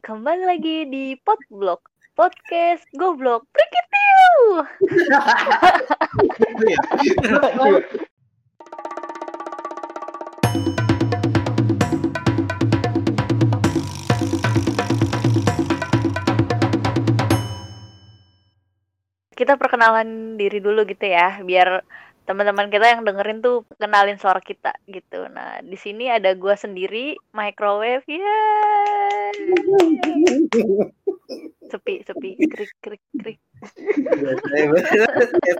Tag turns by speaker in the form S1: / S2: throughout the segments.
S1: kembali lagi di Potblog Podcast Goblok Prikitiu Kita perkenalan diri dulu gitu ya Biar teman-teman kita yang dengerin tuh kenalin suara kita gitu. Nah, di sini ada gua sendiri, microwave. Yeay. sepi, sepi, krik, krik, krik.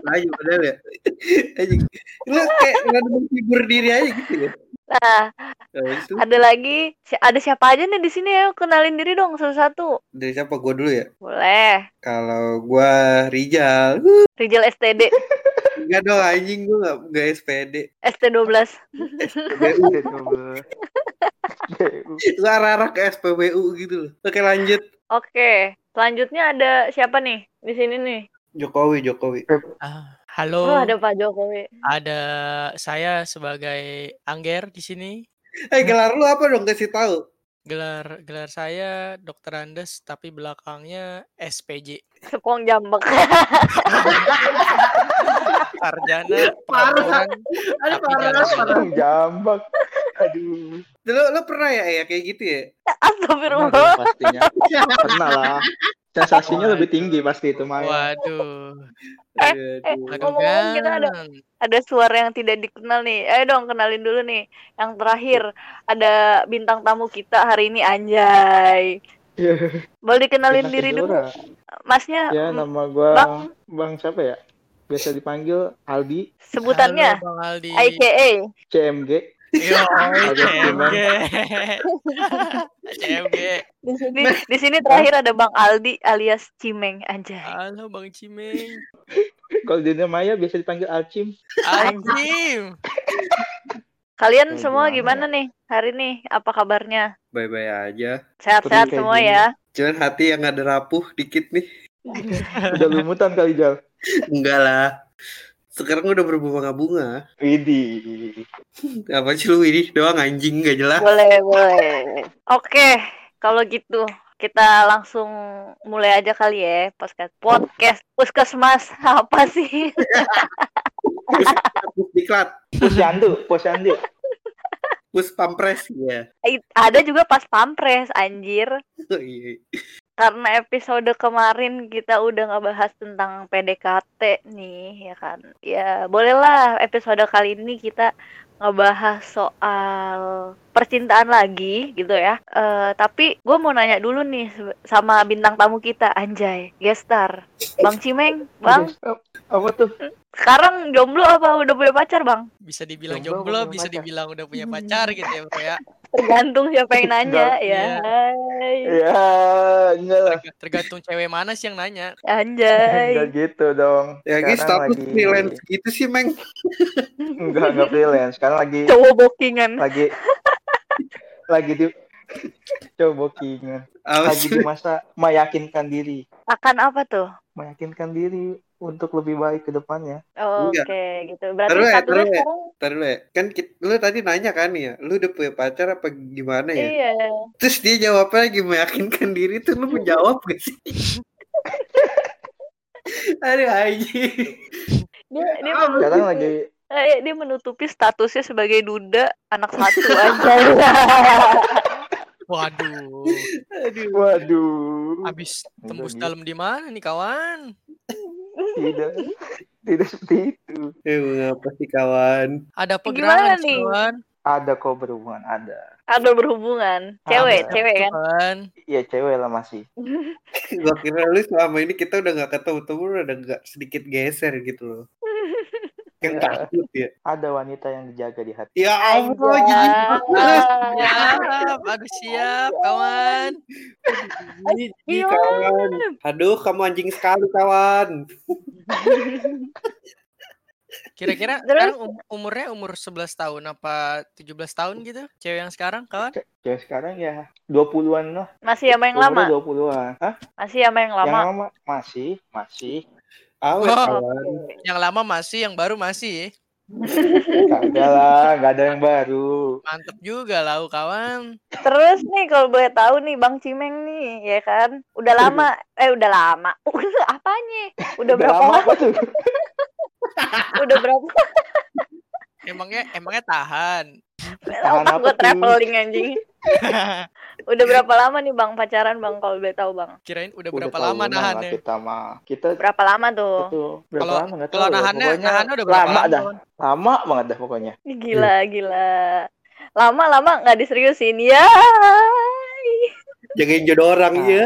S2: Aja padahal ya. Anjing. Lu kayak nggak menghibur diri aja gitu ya.
S1: Nah,
S2: Nah, itu
S1: ada lagi, si- ada siapa aja nih di sini ya? Kenalin diri dong satu-satu.
S2: dari siapa gua dulu ya?
S1: Boleh.
S2: Kalau gua Rijal.
S1: Rijal STD,
S2: Enggak dong anjing gua enggak enggak SPD.
S1: ST12.
S2: SPBU. Lu arah-arah ke SPBU gitu loh. Oke lanjut.
S1: Oke, selanjutnya ada siapa nih di sini nih?
S2: Jokowi, Jokowi.
S3: Ah,
S1: Oh,
S3: halo,
S1: ada Pak Jokowi.
S3: ada saya sebagai Angger di sini.
S2: Eh gelar lu apa dong kasih tahu?
S3: Gelar gelar saya Dokter Andes tapi belakangnya SPJ.
S1: Sekong jambek.
S3: Sarjana
S2: Parah. Ada
S4: Orang jambak. Aduh.
S2: Lu, lu pernah ya ya kayak gitu ya?
S1: Astagfirullah.
S4: pastinya. Pernah lah. Sensasinya lebih tinggi pasti itu Maya.
S3: Waduh.
S1: Eh,
S2: Aduh.
S3: Aduh,
S1: ngomong-ngomong kita ada ada suara yang tidak dikenal nih. Ayo dong kenalin dulu nih. Yang terakhir ada bintang tamu kita hari ini Anjay. Boleh dikenalin
S4: Bintang
S1: diri dulu. Masnya.
S4: Ya
S1: mm,
S4: nama gua
S1: Bang.
S4: Bang siapa ya? Biasa dipanggil Aldi
S1: sebutannya
S3: Halo, Bang Aldi.
S1: IKA.
S4: CMG.
S3: Yo, CMG. CMG.
S1: Di sini di sini terakhir ada Bang Aldi alias Cimeng Anjay.
S3: Halo Bang Cimeng.
S4: Kalau di dunia Maya biasa dipanggil Alcim.
S3: Anjim.
S1: Kalian semua
S4: gimana
S1: gimana nih hari ini? Apa kabarnya?
S2: Bye-bye aja.
S1: Sehat-sehat semua
S4: gini.
S1: ya.
S2: Cuman hati yang ada rapuh dikit nih.
S4: Udah lumutan kali Jal.
S2: Enggak lah. Sekarang udah berbunga-bunga.
S4: Widih.
S2: Apa sih lu ini doang anjing gak jelas.
S1: Boleh, boleh. Oke, kalau gitu kita langsung mulai aja kali ya podcast podcast puskesmas apa sih
S2: diklat,
S4: Posyandu, posyandu.
S2: pus pampres ya.
S1: Ada juga pas pampres anjir
S2: Oh, iya.
S1: Karena episode kemarin kita udah ngebahas tentang PDKT nih ya kan? Ya bolehlah episode kali ini kita ngebahas soal percintaan lagi gitu ya Eh, tapi gue mau nanya dulu nih sama bintang tamu kita Anjay gestar Bang Cimeng Bang
S4: Apa tuh?
S1: sekarang jomblo apa udah punya pacar Bang
S3: Bisa dibilang
S4: Jomblo
S3: jomblo, bisa
S4: pacar?
S3: dibilang udah punya pacar gitu ya, Bro ya.
S1: tergantung siapa yang nanya ya. Hai.
S4: Ya, enggak lah.
S3: Terga- Tergantung cewek mana sih yang nanya.
S1: Anjay
S4: Enggak gitu dong.
S2: Ya guys,
S4: Sekarang
S2: status
S4: lagi-
S2: freelance gitu sih, Meng.
S4: Enggak, enggak freelance. Sekarang lagi
S1: cowok bookingan
S4: lagi lagi di coba.
S2: Apa
S4: Lagi di masa meyakinkan diri,
S1: akan apa tuh
S4: meyakinkan diri untuk lebih baik ke depannya.
S1: Oke
S2: Enggak.
S1: gitu. Berarti
S2: Taruh
S1: statusnya
S2: taruh ya.
S1: sekarang.
S2: Kan kit- lu tadi nanya kan ya, lu udah punya pacar apa gimana ya?
S1: iya.
S2: Terus dia jawabnya lagi meyakinkan diri tuh lu menjawab gak sih? Aduh anjing.
S1: Dia dia,
S4: Sekarang lagi
S1: eh, dia menutupi statusnya sebagai duda anak satu aja.
S3: Waduh.
S2: Aduh.
S4: waduh.
S3: Habis tembus
S4: gitu.
S3: dalam di mana nih kawan?
S4: Tidak. Tidak seperti itu.
S2: Eh, mengapa sih kawan?
S3: Ada apa
S1: Gimana
S3: gerangan
S1: nih?
S3: kawan?
S4: Ada kok berhubungan, ada.
S1: Ada berhubungan. Cewek,
S4: Ada.
S1: cewek kan.
S3: Kawan.
S4: Iya cewek lah masih.
S2: Gua kira lu selama ini kita udah gak ketemu-temu udah gak sedikit geser gitu loh. Yang
S4: Ya.
S2: takut ya.
S4: Ada wanita yang dijaga di hati.
S2: Ya Allah,
S1: Anjay.
S2: jijik banget.
S3: Siap, kawan.
S2: Jijik, kawan. Aduh, kamu anjing sekali kawan.
S3: Kira-kira sekarang um- umurnya umur 11 tahun apa 17 tahun gitu? Cewek yang sekarang kawan?
S4: Ce- Cewek sekarang ya 20-an lah.
S1: Masih sama yang lama.
S4: Umurnya 20-an. Hah?
S1: Masih sama yang
S4: Yang
S1: lama.
S4: lama masih, masih.
S2: Awet
S3: Oh.
S2: kawan.
S3: Yang lama masih, yang baru masih.
S4: Kagak lah, nggak ada yang baru.
S3: Mantep juga lau kawan.
S1: Terus nih kalau boleh tahu nih Bang Cimeng nih, ya kan? Udah lama, eh udah lama. Apanya? Udah berapa
S4: lama
S1: lama?
S4: apa tuh?
S1: Udah berapa?
S3: Emangnya emangnya tahan.
S4: Tahan apa
S1: gue traveling anjing. Udah berapa lama nih Bang pacaran Bang kalau boleh tahu Bang?
S3: Kirain udah
S4: Udah
S3: berapa lama
S4: lah
S3: nahannya?
S4: Kita mah. Kita
S1: Berapa lama tuh?
S4: itu berapa
S3: Kalau-
S4: lama.
S3: Kalau
S4: ya.
S3: nahannya
S4: Pokoknya
S3: nahannya udah berapa
S4: lama
S3: lama?
S4: dah. Lama banget dah pokoknya.
S1: Gila, gila. Lama-lama nggak diseriusin. Ya.
S2: Jagain jodoh orang
S4: Ah.
S2: ya.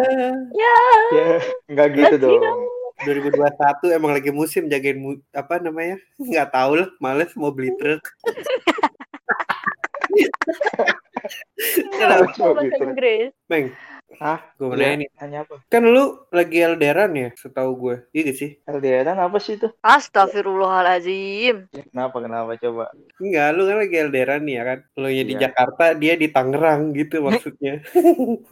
S1: Ya.
S4: Ya, nggak gitu
S1: Berarti
S4: dong.
S2: 2021 emang lagi musim jagain mu, apa namanya? Nggak tahu lah, males mau beli truk.
S1: Bahasa. Inggris.
S2: Meng.
S4: Hah?
S2: Gue mau
S4: Iya.
S2: nanya nih.
S4: Tanya apa?
S2: Kan lu lagi LDRan ya, setahu gue. Iya gak sih?
S4: LDRan apa sih itu?
S1: Astagfirullahaladzim.
S4: Ya, Kenapa kenapa coba?
S2: Enggak, lu kan lagi LDRan nih ya kan? Lu nya di
S4: Iya.
S2: Jakarta, dia di Tangerang gitu maksudnya.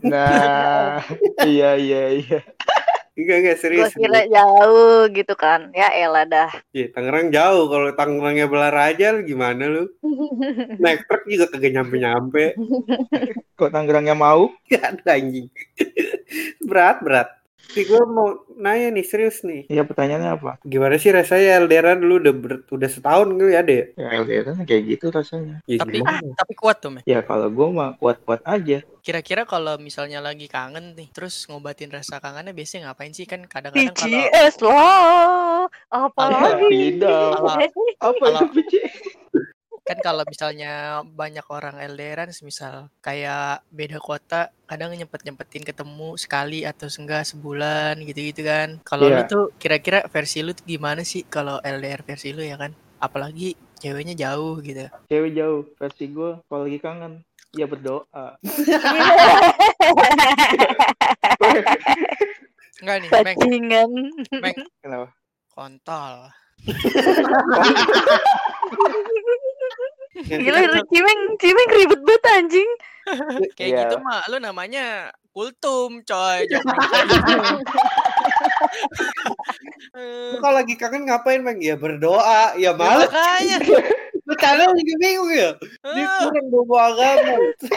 S4: Nah, iya iya iya.
S2: Enggak, enggak
S1: Gue
S2: serius.
S1: kira jauh gitu kan. Ya elah dah.
S2: Iya, Tangerang jauh. Kalau Tangerangnya Belaraja gimana lu? Naik truk juga kagak nyampe-nyampe.
S4: Kok Tangerangnya mau?
S2: Gak ada anjing. berat, berat. Tapi gue mau nanya nih, serius nih.
S4: Iya pertanyaannya apa?
S2: Gimana sih rasanya LDRan lu udah ber- udah setahun ada ya?
S4: Ya LDRan kayak gitu rasanya.
S2: Ya,
S3: Tapi
S2: gimana?
S3: tapi kuat tuh, men.
S4: Ya kalau gue mah kuat-kuat aja.
S3: Kira-kira kalau misalnya lagi kangen nih, terus ngobatin rasa kangennya biasanya ngapain sih kan kadang-kadang kalau
S1: BTS lah. Apalagi.
S4: Tidak. Apa itu
S3: kan kalau misalnya banyak orang LDRan misal kayak beda kota kadang nyempet-nyempetin ketemu sekali atau enggak sebulan gitu-gitu kan kalau lu
S4: Iya.
S3: tuh kira-kira versi lu tuh gimana sih kalau LDR versi lu ya kan apalagi ceweknya jauh gitu
S4: Cewek jauh. Versi gue kalau lagi kangen. Ya berdoa.
S3: enggak nih Meng
S1: Bajingan.
S3: Meng
S4: Kenapa?
S3: kontol
S1: Gila, Cimeng, Cimeng ribet banget anjing.
S3: kayak
S4: Iya.
S3: gitu mah lu namanya kultum coy
S2: Lu kalau lagi kangen ngapain, Bang? Ya berdoa. Ya malah.
S3: makanya
S2: Lu channel juga bingung ya? Dia kurang bawa agama.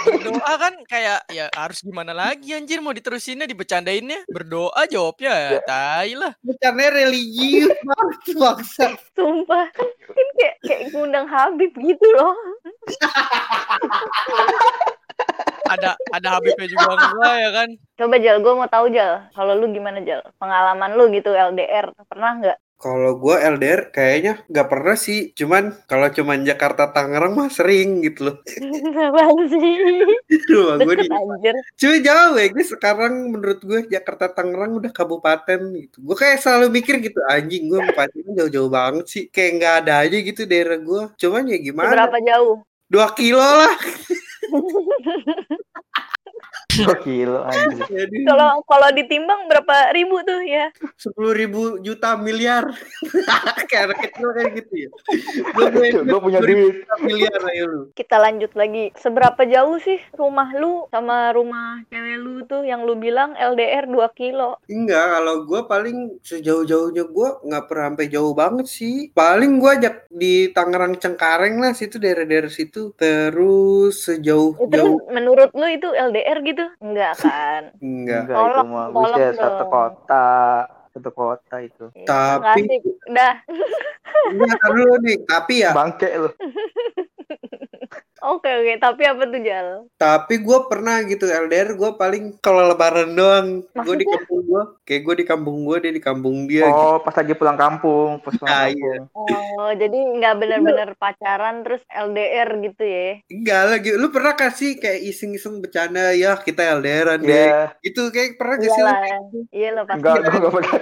S3: berdoa kan kayak ya harus gimana lagi anjir mau diterusinnya dibecandainnya berdoa jawabnya ya tai lah
S2: channel religius banget, bangsa.
S1: Sumpah. Kan, kan kayak, kayak ngundang Habib gitu loh.
S3: ada ada Habibnya juga enggak ya kan
S1: Coba Jal, gue mau tahu Jal. Kalau lu gimana Jal? Pengalaman lu gitu LDR. Pernah nggak?
S2: Kalau gue LDR kayaknya nggak pernah sih. Cuman kalau cuman Jakarta Tangerang mah sering gitu loh.
S1: Apaan sih?
S2: Rumah gue di. Cuy jauh ya guys sekarang menurut gue Jakarta Tangerang udah kabupaten gitu. Gue kayak selalu mikir gitu anjing gue pacaran jauh-jauh banget sih. Kayak nggak ada aja gitu daerah gue. Cuman ya gimana?
S1: Seberapa jauh?
S2: Dua kilo lah.
S4: Dua kilo anjir.
S2: Jadi
S1: Kalau kalau ditimbang berapa ribu tuh ya?
S2: sepuluh ribu juta miliar. kayak anak kecil kayak gitu ya. Gue
S4: Gue punya duit.
S2: miliar ayo lu.
S1: Kita lanjut lagi. Seberapa jauh sih rumah lu sama rumah cewek lu tuh yang lu bilang LDR 2 kilo?
S2: Enggak, kalau gue paling sejauh-jauhnya gue nggak pernah sampai jauh banget sih. Paling gue ajak di Tangerang Cengkareng lah, situ daerah-daerah situ. Terus sejauh
S1: Eh, Terus
S2: jauh
S1: menurut lu itu LDR gitu? Enggak kan?
S2: enggak.
S4: Enggak itu mah bisa satu kota. Satu kota itu.
S1: Ya,
S2: Tapi-.
S1: Udah.
S2: Enggak, dulu nih. Tapi ya,
S4: Bangke lu.
S1: Oke oke. Tapi apa tuh Jal?
S2: tapi gue pernah gitu LDR gue paling kalau lebaran doang. Gue di kampung gue, kayak gue di kampung gue, dia di kampung dia. gitu.
S4: Oh, pas lagi pulang kampung, pas pulang
S2: Ah, iya.
S4: kampung.
S1: Oh, jadi nggak benar-benar pacaran terus LDR gitu ya?
S2: Enggak lagi. Lu pernah kasih kayak iseng-iseng bercanda ya kita LDRan deh.
S4: Iya,
S2: Itu kayak pernah gak sih?
S1: Iya lah pasti.
S4: enggak, gue enggak pernah.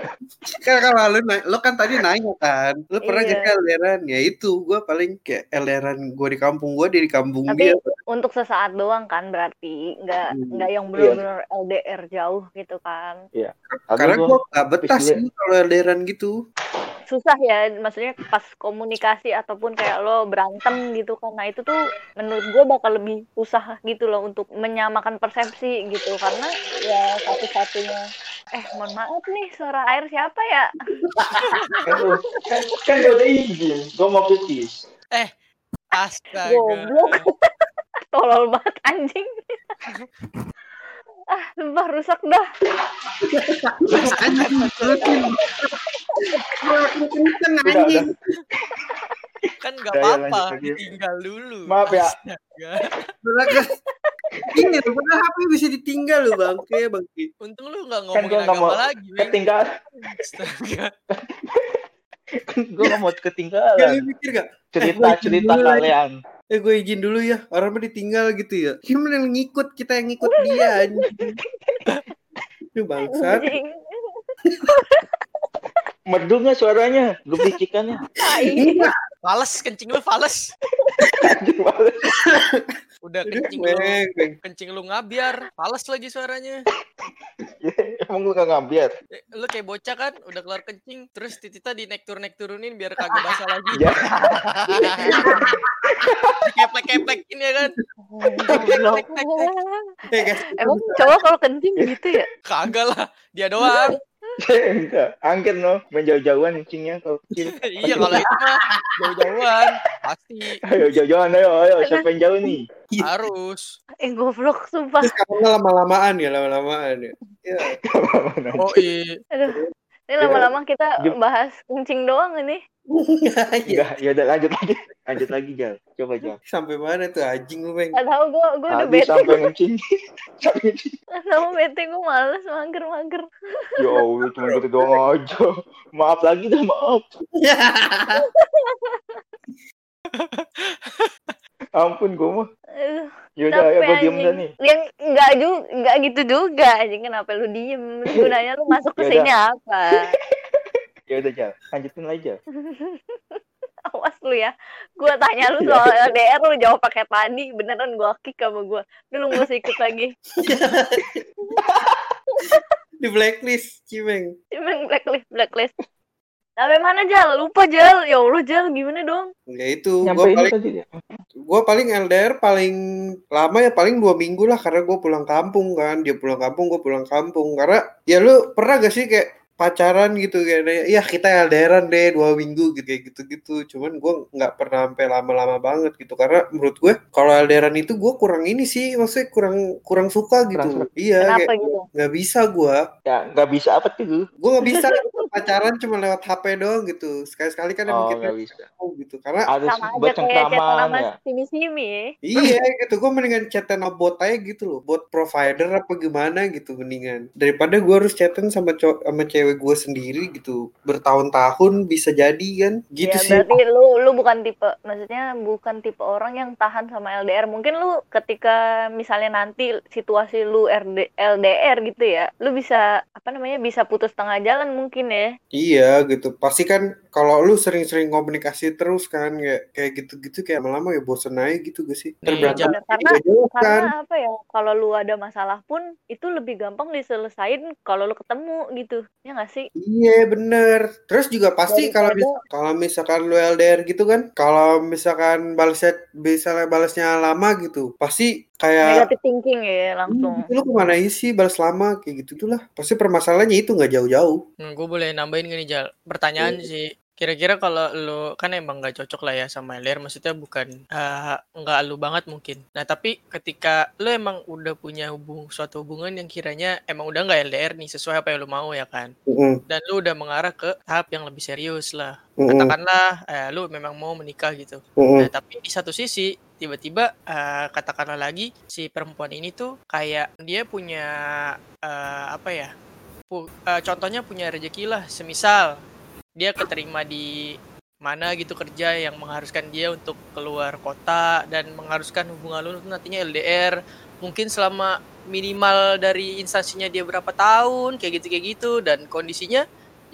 S2: Kan kalau lu, lu kan tadi nanya kan, lu pernah
S1: Iya.
S2: gak sih LDRan? Ya itu, gue paling kayak LDRan gue di kampung gue, dia di kampung
S1: Tapi
S2: dia.
S1: untuk sesaat doang kan berarti nggak
S2: Hmm.
S1: nggak yang benar-benar LDR jauh gitu kan?
S2: Karena
S4: Agak
S2: gue gak betah sih kalau LDRan gitu.
S1: susah ya maksudnya pas komunikasi ataupun kayak lo berantem gitu kan nah itu tuh menurut gue bakal lebih susah gitu loh untuk menyamakan persepsi gitu karena ya satu-satunya eh mohon maaf nih suara air siapa ya
S4: kan, kan, kan gak ada izin, gue mau pipis.
S3: Astaga.
S1: Goblok. Tolol banget anjing. ah, sumpah rusak dah.
S2: Kenceng
S4: Udah,
S2: anjing.
S3: Kan
S4: Udah, ya,
S3: apa-apa, tinggal dulu.
S4: Maaf ya.
S2: Ini loh, padahal HP bisa ditinggal loh bangke bangke.
S3: Untung lu nggak
S4: Kan
S3: ngomongin
S4: nggak
S3: agama
S4: mau
S3: lagi, Wing.
S4: ketinggalan.
S3: Astaga.
S4: Gue nggak mau
S2: Kalian
S4: ketinggalan.
S2: mikir gak?
S4: Cerita-cerita
S2: dulu,
S4: kalian.
S2: Eh gue izin dulu ya, orang mah ditinggal gitu ya. Gimana yang ngikut, kita yang ngikut dia anjing. Ini bangsat.
S4: Merdu nggak suaranya? Gue bisikannya.
S1: Tai.
S3: Fales, kencing lu fales. Udah kencing lu, kencing lu ngabiar, fales lagi suaranya.
S4: Emang gue gak ngambil.
S3: Eh, Lu kayak bocah kan, udah kelar kencing, terus titita di naik turun naik turunin biar kagak basah lagi.
S4: Ya.
S3: Keplek-keplek ini ya kan.
S2: Eh
S1: Emang cowok kalau kencing gitu ya?
S3: Kagak lah, dia doang.
S4: Enggak. Angker no. Main jauh-jauhan kencingnya kalau kecil.
S3: iya kalau itu mah jauh-jauhan pasti
S4: Ayo jauh-jauhan ayo. Ayo siapa yang jauh nih?
S3: harus.
S1: Eh goblok sumpah.
S2: terus kamu lama-lamaan ya, lama-lamaan ya. Ya,
S3: Oh iya.
S1: Aduh. Ini lama-lama kita bahas kencing doang ini.
S2: ya.
S4: Enggak, ya udah lanjut lagi. Lanjut lagi Jal. Coba Jal.
S2: Sampai mana tuh anjing lu, Beng?
S1: Gak tau gue gue udah bete.
S4: sampai ngencing. Sampai ngencing.
S1: Gak tau bete gue males mager-mager.
S4: Ya Allah, cuma gitu doang aja. Maaf lagi dah, maaf. Ampun gue mah. Yaudah,
S1: capek
S4: gue diem dah
S1: anjing.
S4: nih.
S1: Yang enggak juga enggak gitu juga anjing kenapa lu diem? Gunanya lu masuk ke sini apa?
S4: Ya udah Jal, lanjutin aja.
S1: Awas lu ya. Gua tanya lu soal LDR lu jawab pakai tadi, beneran gua kick sama gua. Lu nggak usah ikut lagi.
S2: Di blacklist, Cimeng.
S1: Cuman blacklist blacklist. Sampai mana Jal? Lupa Jal. Ya Allah Jal, gimana dong?
S2: Ya itu,
S4: Nyampe
S2: gue
S4: ini
S2: paling
S4: tadi ya.
S2: Gue paling LDR paling lama ya paling dua minggu lah karena gue pulang kampung kan. Dia pulang kampung gue pulang kampung. Karena ya lu pernah gak sih kayak pacaran gitu kayak ya kita LDRan deh dua minggu gitu kayak gitu gitu cuman gue nggak pernah sampai lama-lama banget gitu karena menurut gue kalau LDRan itu gue kurang ini sih maksudnya kurang kurang suka gitu
S4: Kurang
S2: iya
S1: Kenapa
S2: kayak
S1: gitu?
S2: nggak bisa gue
S4: Ya, nggak bisa apa tuh?
S2: gue nggak bisa pacaran cuma lewat HP doang gitu sekali-sekali kan emang
S4: Oh,
S2: kita
S4: nggak bisa.
S2: tahu gitu karena
S4: Ada
S1: Sama
S4: buat cengkraman ya.
S1: simi-simi ya.
S2: Iya gitu, gue mendingan chatan sama bot aja gitu loh, bot provider apa gimana gitu mendingan daripada gue harus chatan sama cow- sama cewek gue sendiri gitu bertahun-tahun bisa jadi kan, gitu
S1: ya
S2: sih.
S1: berarti lu lu bukan tipe maksudnya bukan tipe orang yang tahan sama LDR. Mungkin lu ketika misalnya nanti situasi lu RD, LDR gitu ya, lu bisa apa namanya bisa putus tengah jalan mungkin ya.
S2: Iya gitu, pasti kan kalau lu sering-sering komunikasi terus kan kayak kayak gitu-gitu kayak lama-lama ya bosen aja gitu gak sih?
S3: Nih,
S2: Terberantem
S1: Bener, karena
S2: jauh kan.
S1: karena apa ya kalau lu ada masalah pun itu lebih gampang diselesain kalau lu ketemu gitu ya nggak sih
S2: Iya bener. Terus juga pasti kalau mis- kalau misalkan lu LDR gitu kan, kalau misalkan balasnya misalnya balasnya lama gitu, pasti kayak
S1: negative thinking ya langsung
S2: "Ih, lu ke mana sih balas lama kayak gitu tuh lah. Pasti permasalahannya itu nggak jauh-jauh.
S3: Hmm, gue boleh nambahin gini Jal. Pertanyaan sih. Kira-kira kalau lu kan emang gak cocok lah ya sama LDR, maksudnya bukan eh, nggak lu banget mungkin. Nah tapi ketika lu emang udah punya hubung suatu hubungan yang kiranya emang udah nggak LDR nih sesuai apa yang lu mau ya kan,
S2: Mm-mm,
S3: dan lu udah mengarah ke tahap yang lebih serius lah.
S2: mm-mm,
S3: Katakanlah eh, lu memang mau menikah gitu.
S2: mm-mm.
S3: Nah, tapi di satu sisi tiba-tiba eh, katakanlah lagi si perempuan ini tuh kayak dia punya eh, apa ya? pu- eh, contohnya punya rezeki lah, semisal dia keterima di mana gitu kerja yang mengharuskan dia untuk keluar kota dan mengharuskan hubungan lu nantinya LDR mungkin selama minimal dari instansinya dia berapa tahun kayak gitu kayak gitu dan kondisinya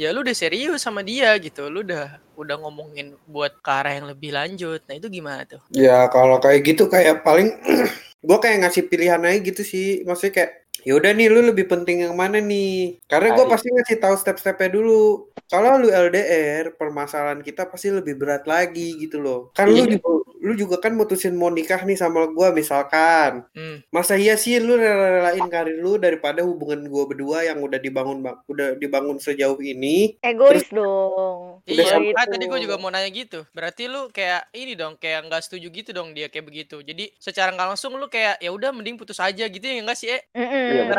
S3: ya lu udah serius sama dia gitu. Lu udah udah ngomongin buat ke arah yang lebih lanjut. Nah itu gimana tuh?
S2: Ya kalau kayak gitu kayak paling gue kayak ngasih pilihan aja gitu sih. Maksudnya kayak ya udah nih lu lebih penting yang mana nih? Karena gue
S4: Ayo.
S2: pasti ngasih tahu step-stepnya dulu. Kalau lu LDR, permasalahan kita pasti lebih berat lagi gitu loh. Kan lu
S4: Iya.
S2: juga lu juga kan mutusin mau nikah nih sama gua misalkan.
S3: Hmm.
S2: Masa iya sih lu rela-relain karir lu daripada hubungan gua berdua yang udah dibangun ba- udah dibangun sejauh ini?
S1: Egois dong.
S3: Iya,
S1: Kalau
S3: ah,
S1: gitu.
S3: tadi gue juga mau nanya gitu. Berarti lu kayak ini dong, kayak nggak setuju gitu dong dia kayak begitu. Jadi secara nggak langsung lu kayak ya udah mending putus aja gitu ya enggak sih, eh?
S4: Iya.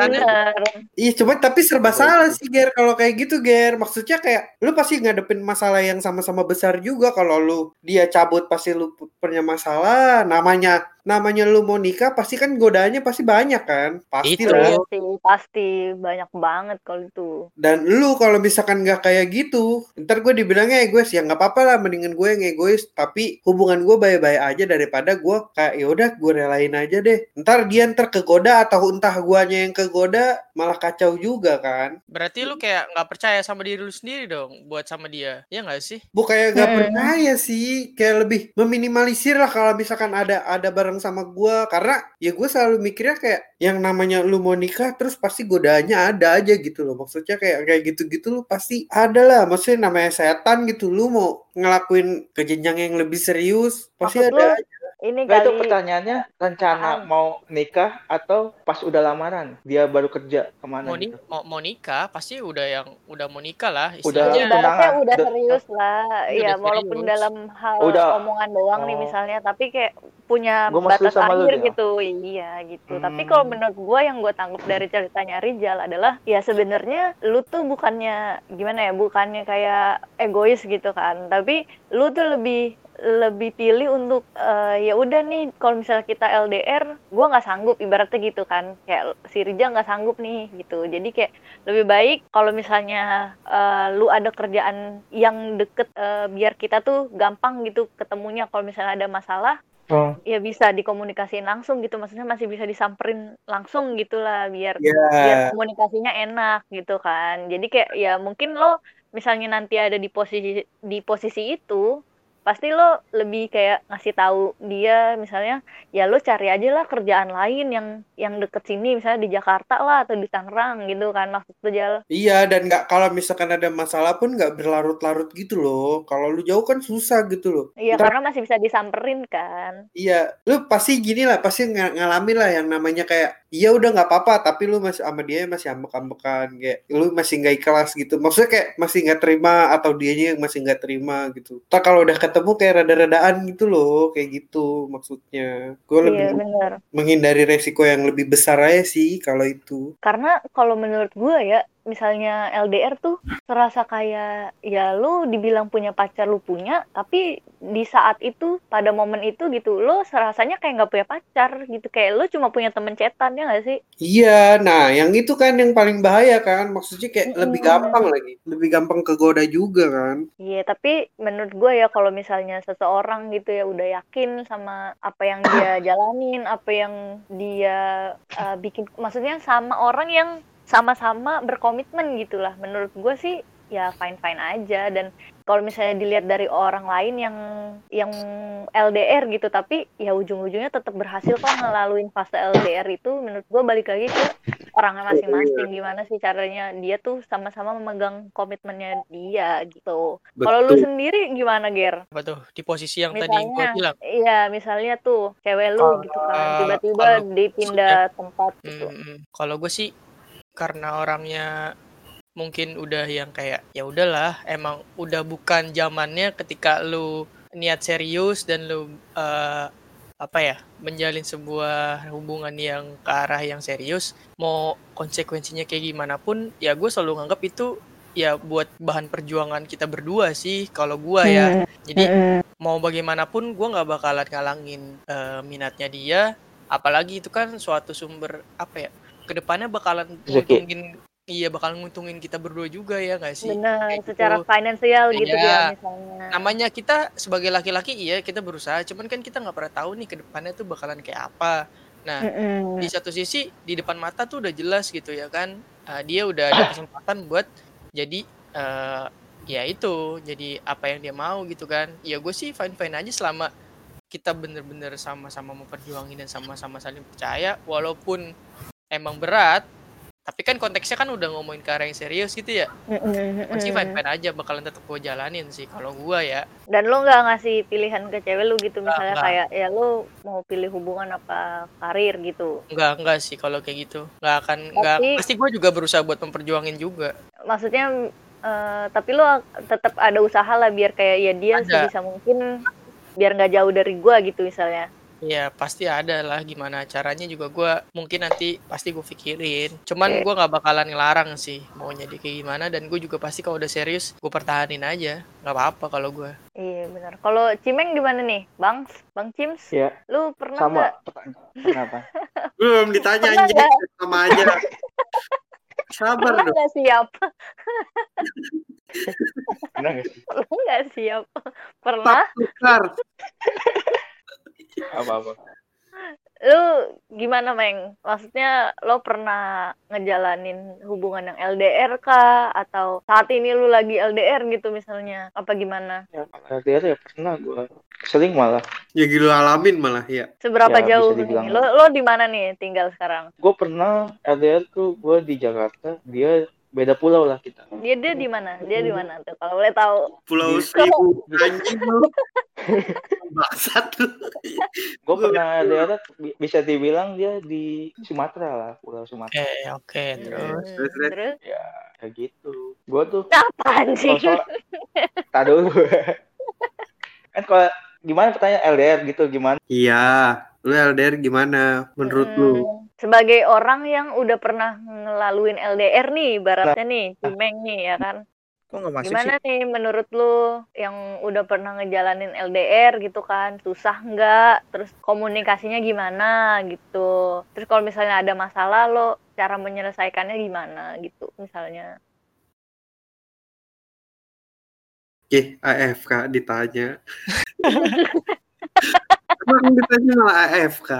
S2: Iya, cuma tapi serba salah sih, Ger. Kalau kayak gitu, Ger. Maksudnya kayak lu pasti ngadepin masalah yang sama-sama besar juga kalau lu dia cabut pasti lu pu- punya masalah. Namanya namanya lu mau nikah pasti kan godaannya pasti banyak kan? Pasti
S3: Itu.
S2: lah.
S1: Sih, pasti banyak banget kalau itu.
S2: Dan lu kalau misalkan nggak kayak gitu, ntar gue dibilangnya egois ya nggak apa-apa lah, mendingan gue yang egois. Tapi hubungan gue baik-baik aja daripada gue kayak ya udah gue relain aja deh. Ntar dia ntar kegoda atau entah guanya yang kegoda malah kacau juga kan.
S3: Berarti lu kayak nggak percaya sama diri lu sendiri dong buat sama dia. Ya nggak sih?
S2: Bu kayak gak
S1: Hmm.
S2: percaya sih, kayak lebih meminimalisir lah kalau misalkan ada ada bareng sama gua karena ya gue selalu mikirnya kayak yang namanya lu mau nikah terus pasti godaannya ada aja gitu loh. Maksudnya kayak kayak gitu-gitu lu pasti ada lah. Maksudnya namanya setan gitu lu mau ngelakuin ke jenjang yang lebih serius pasti
S1: Maksud
S2: ada
S1: lu
S2: aja.
S1: Ini
S4: Nah itu
S1: kali
S4: pertanyaannya rencana
S1: Paham.
S4: mau nikah atau pas udah lamaran dia baru kerja ke mana
S3: Mau, ni-
S4: gitu?
S3: mau, mau nikah pasti udah yang udah mau nikah lah
S4: Udah
S3: istilahnya.
S1: ibaratnya udah
S4: Udah-
S1: serius lah
S3: Udah
S1: ya walaupun
S3: serius.
S1: dalam hal
S4: Udah.
S1: omongan doang nih
S4: Oh.
S1: misalnya tapi kayak punya
S4: Gua
S1: batas akhir
S4: dia.
S1: gitu iya gitu tapi
S4: Hmm.
S1: kalau menurut gua yang gua tangkap dari ceritanya Rizal adalah ya sebenarnya lu tuh bukannya gimana ya bukannya kayak egois gitu kan tapi lu tuh lebih lebih pilih untuk eh, ya udah nih kalau misalnya kita LDR gua nggak sanggup ibaratnya gitu kan kayak si Rizal nggak sanggup nih gitu jadi kayak lebih baik kalau misalnya eh, lu ada kerjaan yang deket eh, biar kita tuh gampang gitu ketemunya kalau misalnya ada masalah
S4: Oh.
S1: ya bisa dikomunikasiin langsung gitu maksudnya masih bisa disamperin langsung gitulah biar
S2: Ya.
S1: biar komunikasinya enak gitu kan jadi kayak ya mungkin lo misalnya nanti ada di posisi di posisi itu pasti lo lebih kayak ngasih tahu dia misalnya ya lo cari aja lah kerjaan lain yang yang deket sini misalnya di Jakarta lah atau di Tangerang gitu kan maksud lo Jal
S2: Iya dan nggak kalau misalkan ada masalah pun nggak berlarut-larut gitu loh. Kalau lu jauh kan susah gitu loh.
S1: iya
S2: Ntar-
S1: karena masih bisa disamperin kan
S2: Iya, lu pasti gini lah, pasti ng- ngalamin lah yang namanya kayak, iya udah nggak apa-apa, tapi lu masih sama dia masih ambek-ambekan, kayak lu masih nggak ikhlas gitu. Maksudnya kayak masih nggak terima atau dianya yang masih nggak terima gitu. Ntar kalau udah ketemu kayak rada-radaan gitu loh, kayak gitu maksudnya. Gue lebih
S1: iya bener
S2: menghindari resiko yang lebih besar aja sih kalau itu.
S1: karena kalau menurut gue ya misalnya LDR tuh terasa kayak ya lu dibilang punya pacar lu punya tapi di saat itu pada momen itu gitu lu serasanya kayak nggak punya pacar gitu. Kayak lu cuma punya temen cetan ya nggak sih?
S2: Iya, nah yang itu kan yang paling bahaya kan, maksudnya kayak lebih
S1: Mm-mm.
S2: gampang lagi, lebih gampang kegoda juga kan.
S1: iya tapi menurut gue ya kalau misalnya seseorang gitu ya udah yakin sama apa yang dia jalanin apa yang dia uh, bikin. Maksudnya sama orang yang sama-sama berkomitmen gitulah. Menurut gue sih ya fine fine aja. Dan kalau misalnya dilihat dari orang lain yang yang LDR gitu tapi ya ujung-ujungnya tetap berhasil kok ngelaluin fase LDR itu. Menurut gue balik lagi ke orangnya masing-masing. Gimana sih caranya dia tuh sama-sama memegang komitmennya dia gitu. Kalau lu sendiri gimana Ger?
S3: Apa tuh? Di posisi yang tadi gue
S1: misalnya
S3: bilang.
S1: iya misalnya tuh cewek lu gitu kan
S3: Kalau-
S1: tiba-tiba dipindah tempat gitu.
S3: Kalau gue sih karena orangnya mungkin udah yang kayak ya udahlah emang udah bukan zamannya ketika lu niat serius dan lu eh, apa ya menjalin sebuah hubungan yang ke arah yang serius mau konsekuensinya kayak gimana pun ya gue selalu nganggap itu ya buat bahan perjuangan kita berdua sih kalau gua ya. Jadi mau bagaimanapun gue nggak bakalan ngalangin eh, minatnya dia apalagi itu kan suatu sumber apa ya ke depannya bakalan
S4: Rezeki.
S3: nguntungin iya bakalan nguntungin kita berdua juga ya nggak sih?
S1: Benar
S3: Kayak
S1: secara
S3: gitu.
S1: finansial gitu ya misalnya.
S3: Namanya kita sebagai laki-laki iya kita berusaha. Cuman kan kita nggak pernah tahu nih ke depannya tuh bakalan kayak apa. Nah
S1: Mm-mm.
S3: di satu sisi di depan mata tuh udah jelas gitu ya kan. Ah, dia udah ada kesempatan buat jadi eh, ya itu jadi apa yang dia mau gitu kan. Ya gue sih fine fine aja selama kita bener-bener sama-sama memperjuangin dan sama-sama saling percaya walaupun emang berat Tapi kan konteksnya kan udah ngomongin ke arah yang serius gitu ya. Masih fine fine aja bakalan tetap gue jalanin sih kalau gua ya.
S1: Dan lo nggak ngasih pilihan ke cewek lu gitu misalnya
S3: nggak.
S1: kayak ya lo mau pilih hubungan apa karir gitu.
S3: Enggak enggak sih kalau kayak gitu. Enggak akan enggak
S1: Tapi-
S3: pasti gue juga berusaha buat memperjuangin juga.
S1: Maksudnya eh, tapi lo tetap ada usaha lah biar kayak ya dia
S3: Ada.
S1: sebisa mungkin biar nggak jauh dari gua gitu misalnya.
S3: Ya pasti ada lah gimana caranya juga gua mungkin nanti pasti gue pikirin. Cuman gua nggak bakalan ngelarang sih maunya dia kayak gimana dan gue juga pasti kalau udah serius gue pertahanin aja. nggak apa-apa kalau gua.
S1: Iya benar. Kalau Cimeng gimana nih, Bang? Bang Cims?
S4: Ya,
S1: Lu pernah
S4: sama
S1: nggak?
S4: pertanyaan. Kenapa?
S2: Belum ditanya
S1: nggak?
S2: sama aja. Sabar
S1: Pernah
S2: dong.
S1: nggak siap? Pernah nggak siap? Pernah?
S2: Tukar.
S4: Apa-apa.
S1: Lu gimana, Meng? Maksudnya lo pernah ngejalanin hubungan yang LDR kah? Atau saat ini lu lagi LDR gitu misalnya? Apa gimana?
S4: Ya, LDR ya pernah gue. Seling malah.
S2: Ya gitu alamin malah ya.
S1: Seberapa
S4: Ya,
S1: jauh
S4: dibilang.
S1: Lo lo di mana nih tinggal sekarang?
S4: Gue pernah LDR tuh gue di Jakarta. Dia beda pulau lah kita.
S1: Dia dia di mana? Dia di mana tuh? Kalau boleh tahu.
S2: Pulau Seribu anjing lu. Bangsat lu.
S4: Gue pernah LDR bi- bisa dibilang dia di Sumatera lah. Pulau Sumatera.
S3: Oke oke terus.
S1: Hmm,
S2: terus, terus.
S1: terus
S4: Ya, kayak gitu. Gue tuh kalau soal... Tak dulu. kan kalau gimana pertanyaan LDR gitu gimana?
S2: Iya, lu LDR gimana menurut lu?
S1: Sebagai orang yang udah pernah ngelaluin LDR nih, ibaratnya nih, Cimeng nih ya kan.
S4: Kok masuk
S1: Gimana nih menurut lu yang udah pernah ngejalanin LDR gitu kan? Susah nggak? Terus komunikasinya gimana gitu? Terus kalau misalnya ada masalah lo cara menyelesaikannya gimana gitu misalnya?
S2: Oke, AFK ditanya. Emang ditanya malah AFK.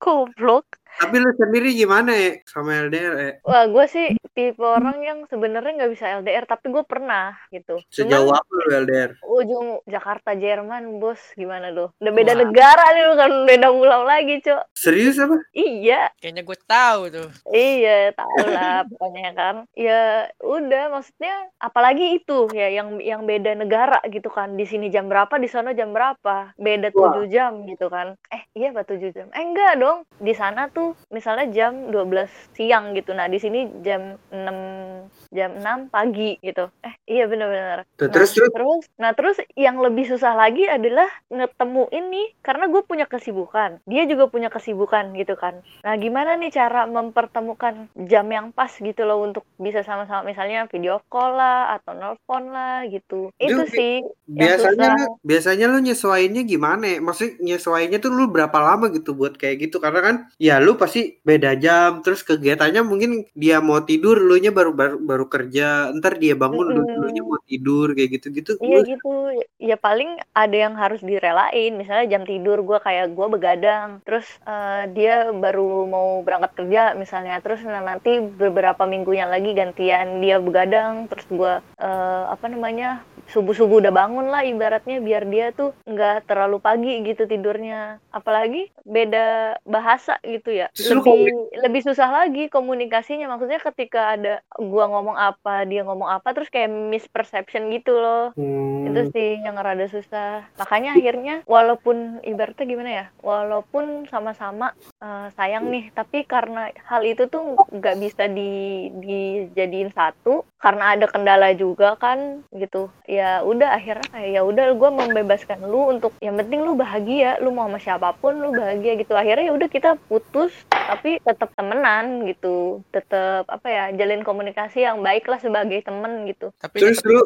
S1: Goblok.
S2: Tapi lu sendiri gimana ya sama LDR ya?
S1: Wah, gue sih tipe orang yang sebenarnya nggak bisa LDR, tapi gue pernah gitu.
S2: Sejauh apa lu LDR?
S1: ujung Jakarta Jerman, bos, gimana tuh? Udah beda
S3: Wah.
S1: negara nih, bukan beda pulau lagi, cok.
S2: Serius apa?
S1: Iya,
S3: Kayaknya gue tahu tuh.
S1: iya, tau lah pokoknya kan. Ya udah, maksudnya apalagi itu ya yang yang beda negara gitu kan. Di sini jam berapa, di sana jam berapa? Beda. 7 jam gitu kan. Eh, iya apa 7 jam? Eh enggak dong. Di sana tuh misalnya jam 12 siang gitu. Nah, di sini jam 6 jam 6 pagi gitu. Eh, iya bener-bener.
S2: Tuh, terus terus
S1: Terus, nah terus yang lebih susah lagi adalah ngetemu ini karena gue punya kesibukan, dia juga punya kesibukan gitu kan. Nah gimana nih cara mempertemukan jam yang pas gitu loh untuk bisa sama-sama misalnya video call lah atau nelfon lah gitu. Itu
S2: Itu
S1: sih
S2: biasanya
S1: susah.
S2: lu biasanya lu nyesuainya gimana ya? Maksudnya nyesuainya tuh lu berapa lama gitu buat kayak gitu? Karena kan ya lu pasti beda jam, terus kegiatannya mungkin dia mau tidur, lu nya baru baru baru kerja, ntar dia bangun lu
S1: Mm-mm.
S2: lu nya mau tidur kayak gitu-gitu.
S1: Iya
S2: Lu-
S1: gitu, ya paling ada yang harus direlain. Misalnya jam tidur gue kayak gue begadang, terus eh, dia baru mau berangkat kerja misalnya, terus nah, nanti beberapa minggunya lagi gantian dia begadang, terus gue eh, apa namanya subuh subuh udah bangun lah ibaratnya biar dia tuh nggak terlalu pagi gitu tidurnya. Apalagi beda bahasa gitu ya,
S2: Justru
S1: lebih lebih susah lagi komunikasinya. Maksudnya ketika ada gua ngomong apa, dia ngomong apa, terus kayak misperception gitu loh
S2: Hmm.
S1: itu sih yang rada susah makanya akhirnya walaupun ibaratnya gimana ya walaupun sama-sama eh, sayang nih tapi karena hal itu tuh nggak bisa di dijadiin satu karena ada kendala juga kan gitu ya udah akhirnya kayak ya udah gue membebaskan lu untuk yang penting lu bahagia lu mau sama siapa pun lu bahagia gitu akhirnya ya udah kita putus tapi tetap temenan gitu tetap apa ya jalin komunikasi yang baik lah sebagai temen gitu
S3: Tapi
S2: Terus lu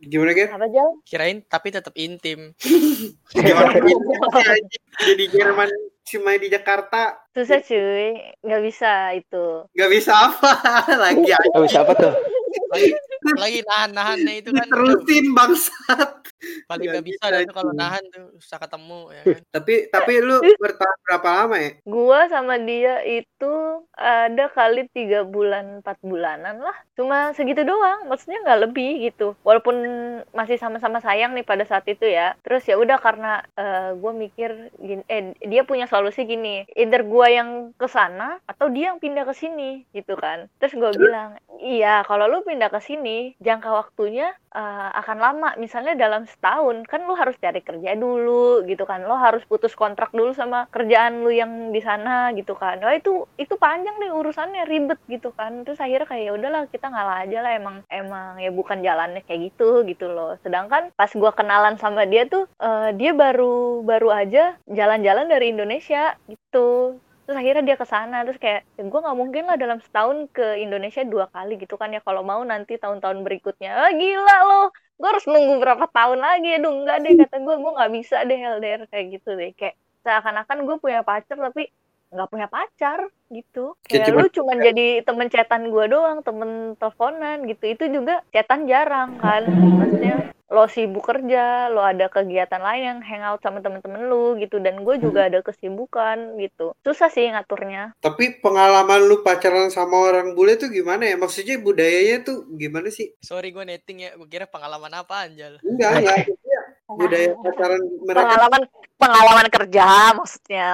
S2: gimana kan?
S1: apa Jal?
S3: kirain tapi tetap intim.
S2: Jadi Jerman cuma di Jakarta
S1: Susah cuy, nggak bisa itu.
S2: nggak bisa apa lagi aja
S4: Oh, siapa tuh?
S3: Lagi lagi nahan-nahannya itu kan.
S2: terusin bangsat
S3: paling
S2: Nggak
S3: nggak bisa tuh kalau nahan tuh susah ketemu ya kan
S2: Tapi tapi lu bertahan berapa lama ya?
S1: Gua sama dia itu ada kali tiga bulan empat bulanan lah. Cuma segitu doang. Maksudnya nggak lebih gitu. Walaupun masih sama-sama sayang nih pada saat itu ya. Terus ya udah karena gue mikir gini, eh dia punya solusi gini. Either gua yang ke sana atau dia yang pindah ke sini gitu kan. Terus gue bilang, iya kalau lu pindah ke sini jangka waktunya eh, akan lama. Misalnya dalam setahun kan lu harus cari kerja dulu gitu kan. Lo harus putus kontrak dulu sama kerjaan lu yang di sana gitu kan. Wah itu itu panjang deh urusannya ribet gitu kan. Terus akhirnya kayak ya udahlah kita ngalah aja lah emang emang ya bukan jalannya kayak gitu gitu loh. Sedangkan pas gua kenalan sama dia tuh eh, dia baru baru aja jalan-jalan dari Indonesia gitu. Terus akhirnya dia ke sana terus kayak ya gue nggak mungkin lah dalam setahun ke Indonesia dua kali gitu kan ya kalau mau nanti tahun-tahun berikutnya. Ah, gila loh gue harus nunggu berapa tahun lagi. Aduh enggak deh kata gue gue nggak bisa deh LDR kayak gitu deh. Kayak seakan-akan gue punya pacar tapi nggak punya pacar gitu.
S2: Kayak
S1: kayak
S2: cuma-
S1: lu cuman jadi temen chatan gue doang temen teleponan gitu. Itu juga chatan jarang kan maksudnya lo sibuk kerja lo ada kegiatan lain yang hangout sama temen-temen lu gitu dan gue juga ada kesibukan gitu. Susah sih ngaturnya.
S2: Tapi pengalaman lu pacaran sama orang bule tuh gimana ya? Maksudnya budayanya tuh gimana sih?
S3: sorry gue netting ya. Gue kira pengalaman apa anjal?
S2: Enggak, enggak. Budaya pacaran mereka
S1: pengalaman pengalaman kerja maksudnya.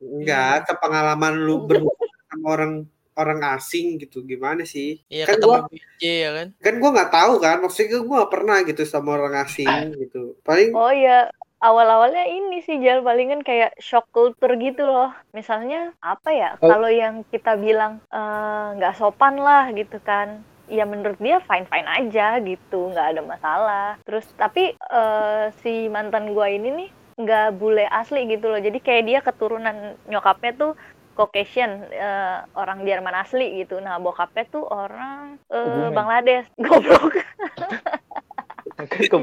S2: Enggak ke pengalaman lu berhubungan sama orang orang asing gitu gimana sih?
S3: iya
S2: Kan gua-
S3: BJ ya kan
S2: Kan gua nggak tahu kan, maksudnya gua nggak pernah gitu sama orang asing gitu. Paling
S1: Oh iya, awal-awalnya ini sih Jal palingan kayak shock culture gitu loh. Misalnya apa ya?
S4: Oh.
S1: Kalau yang kita bilang eh, nggak sopan lah gitu kan. Ya menurut dia fine fine aja gitu, nggak ada masalah. Terus tapi eh, si mantan gua ini nih nggak bule asli gitu loh. Jadi kayak dia keturunan nyokapnya tuh Caucasian, eh, orang Jerman asli gitu. Nah bokapnya tuh orang eh,
S4: Kebumen.
S1: Bangladesh, goblok.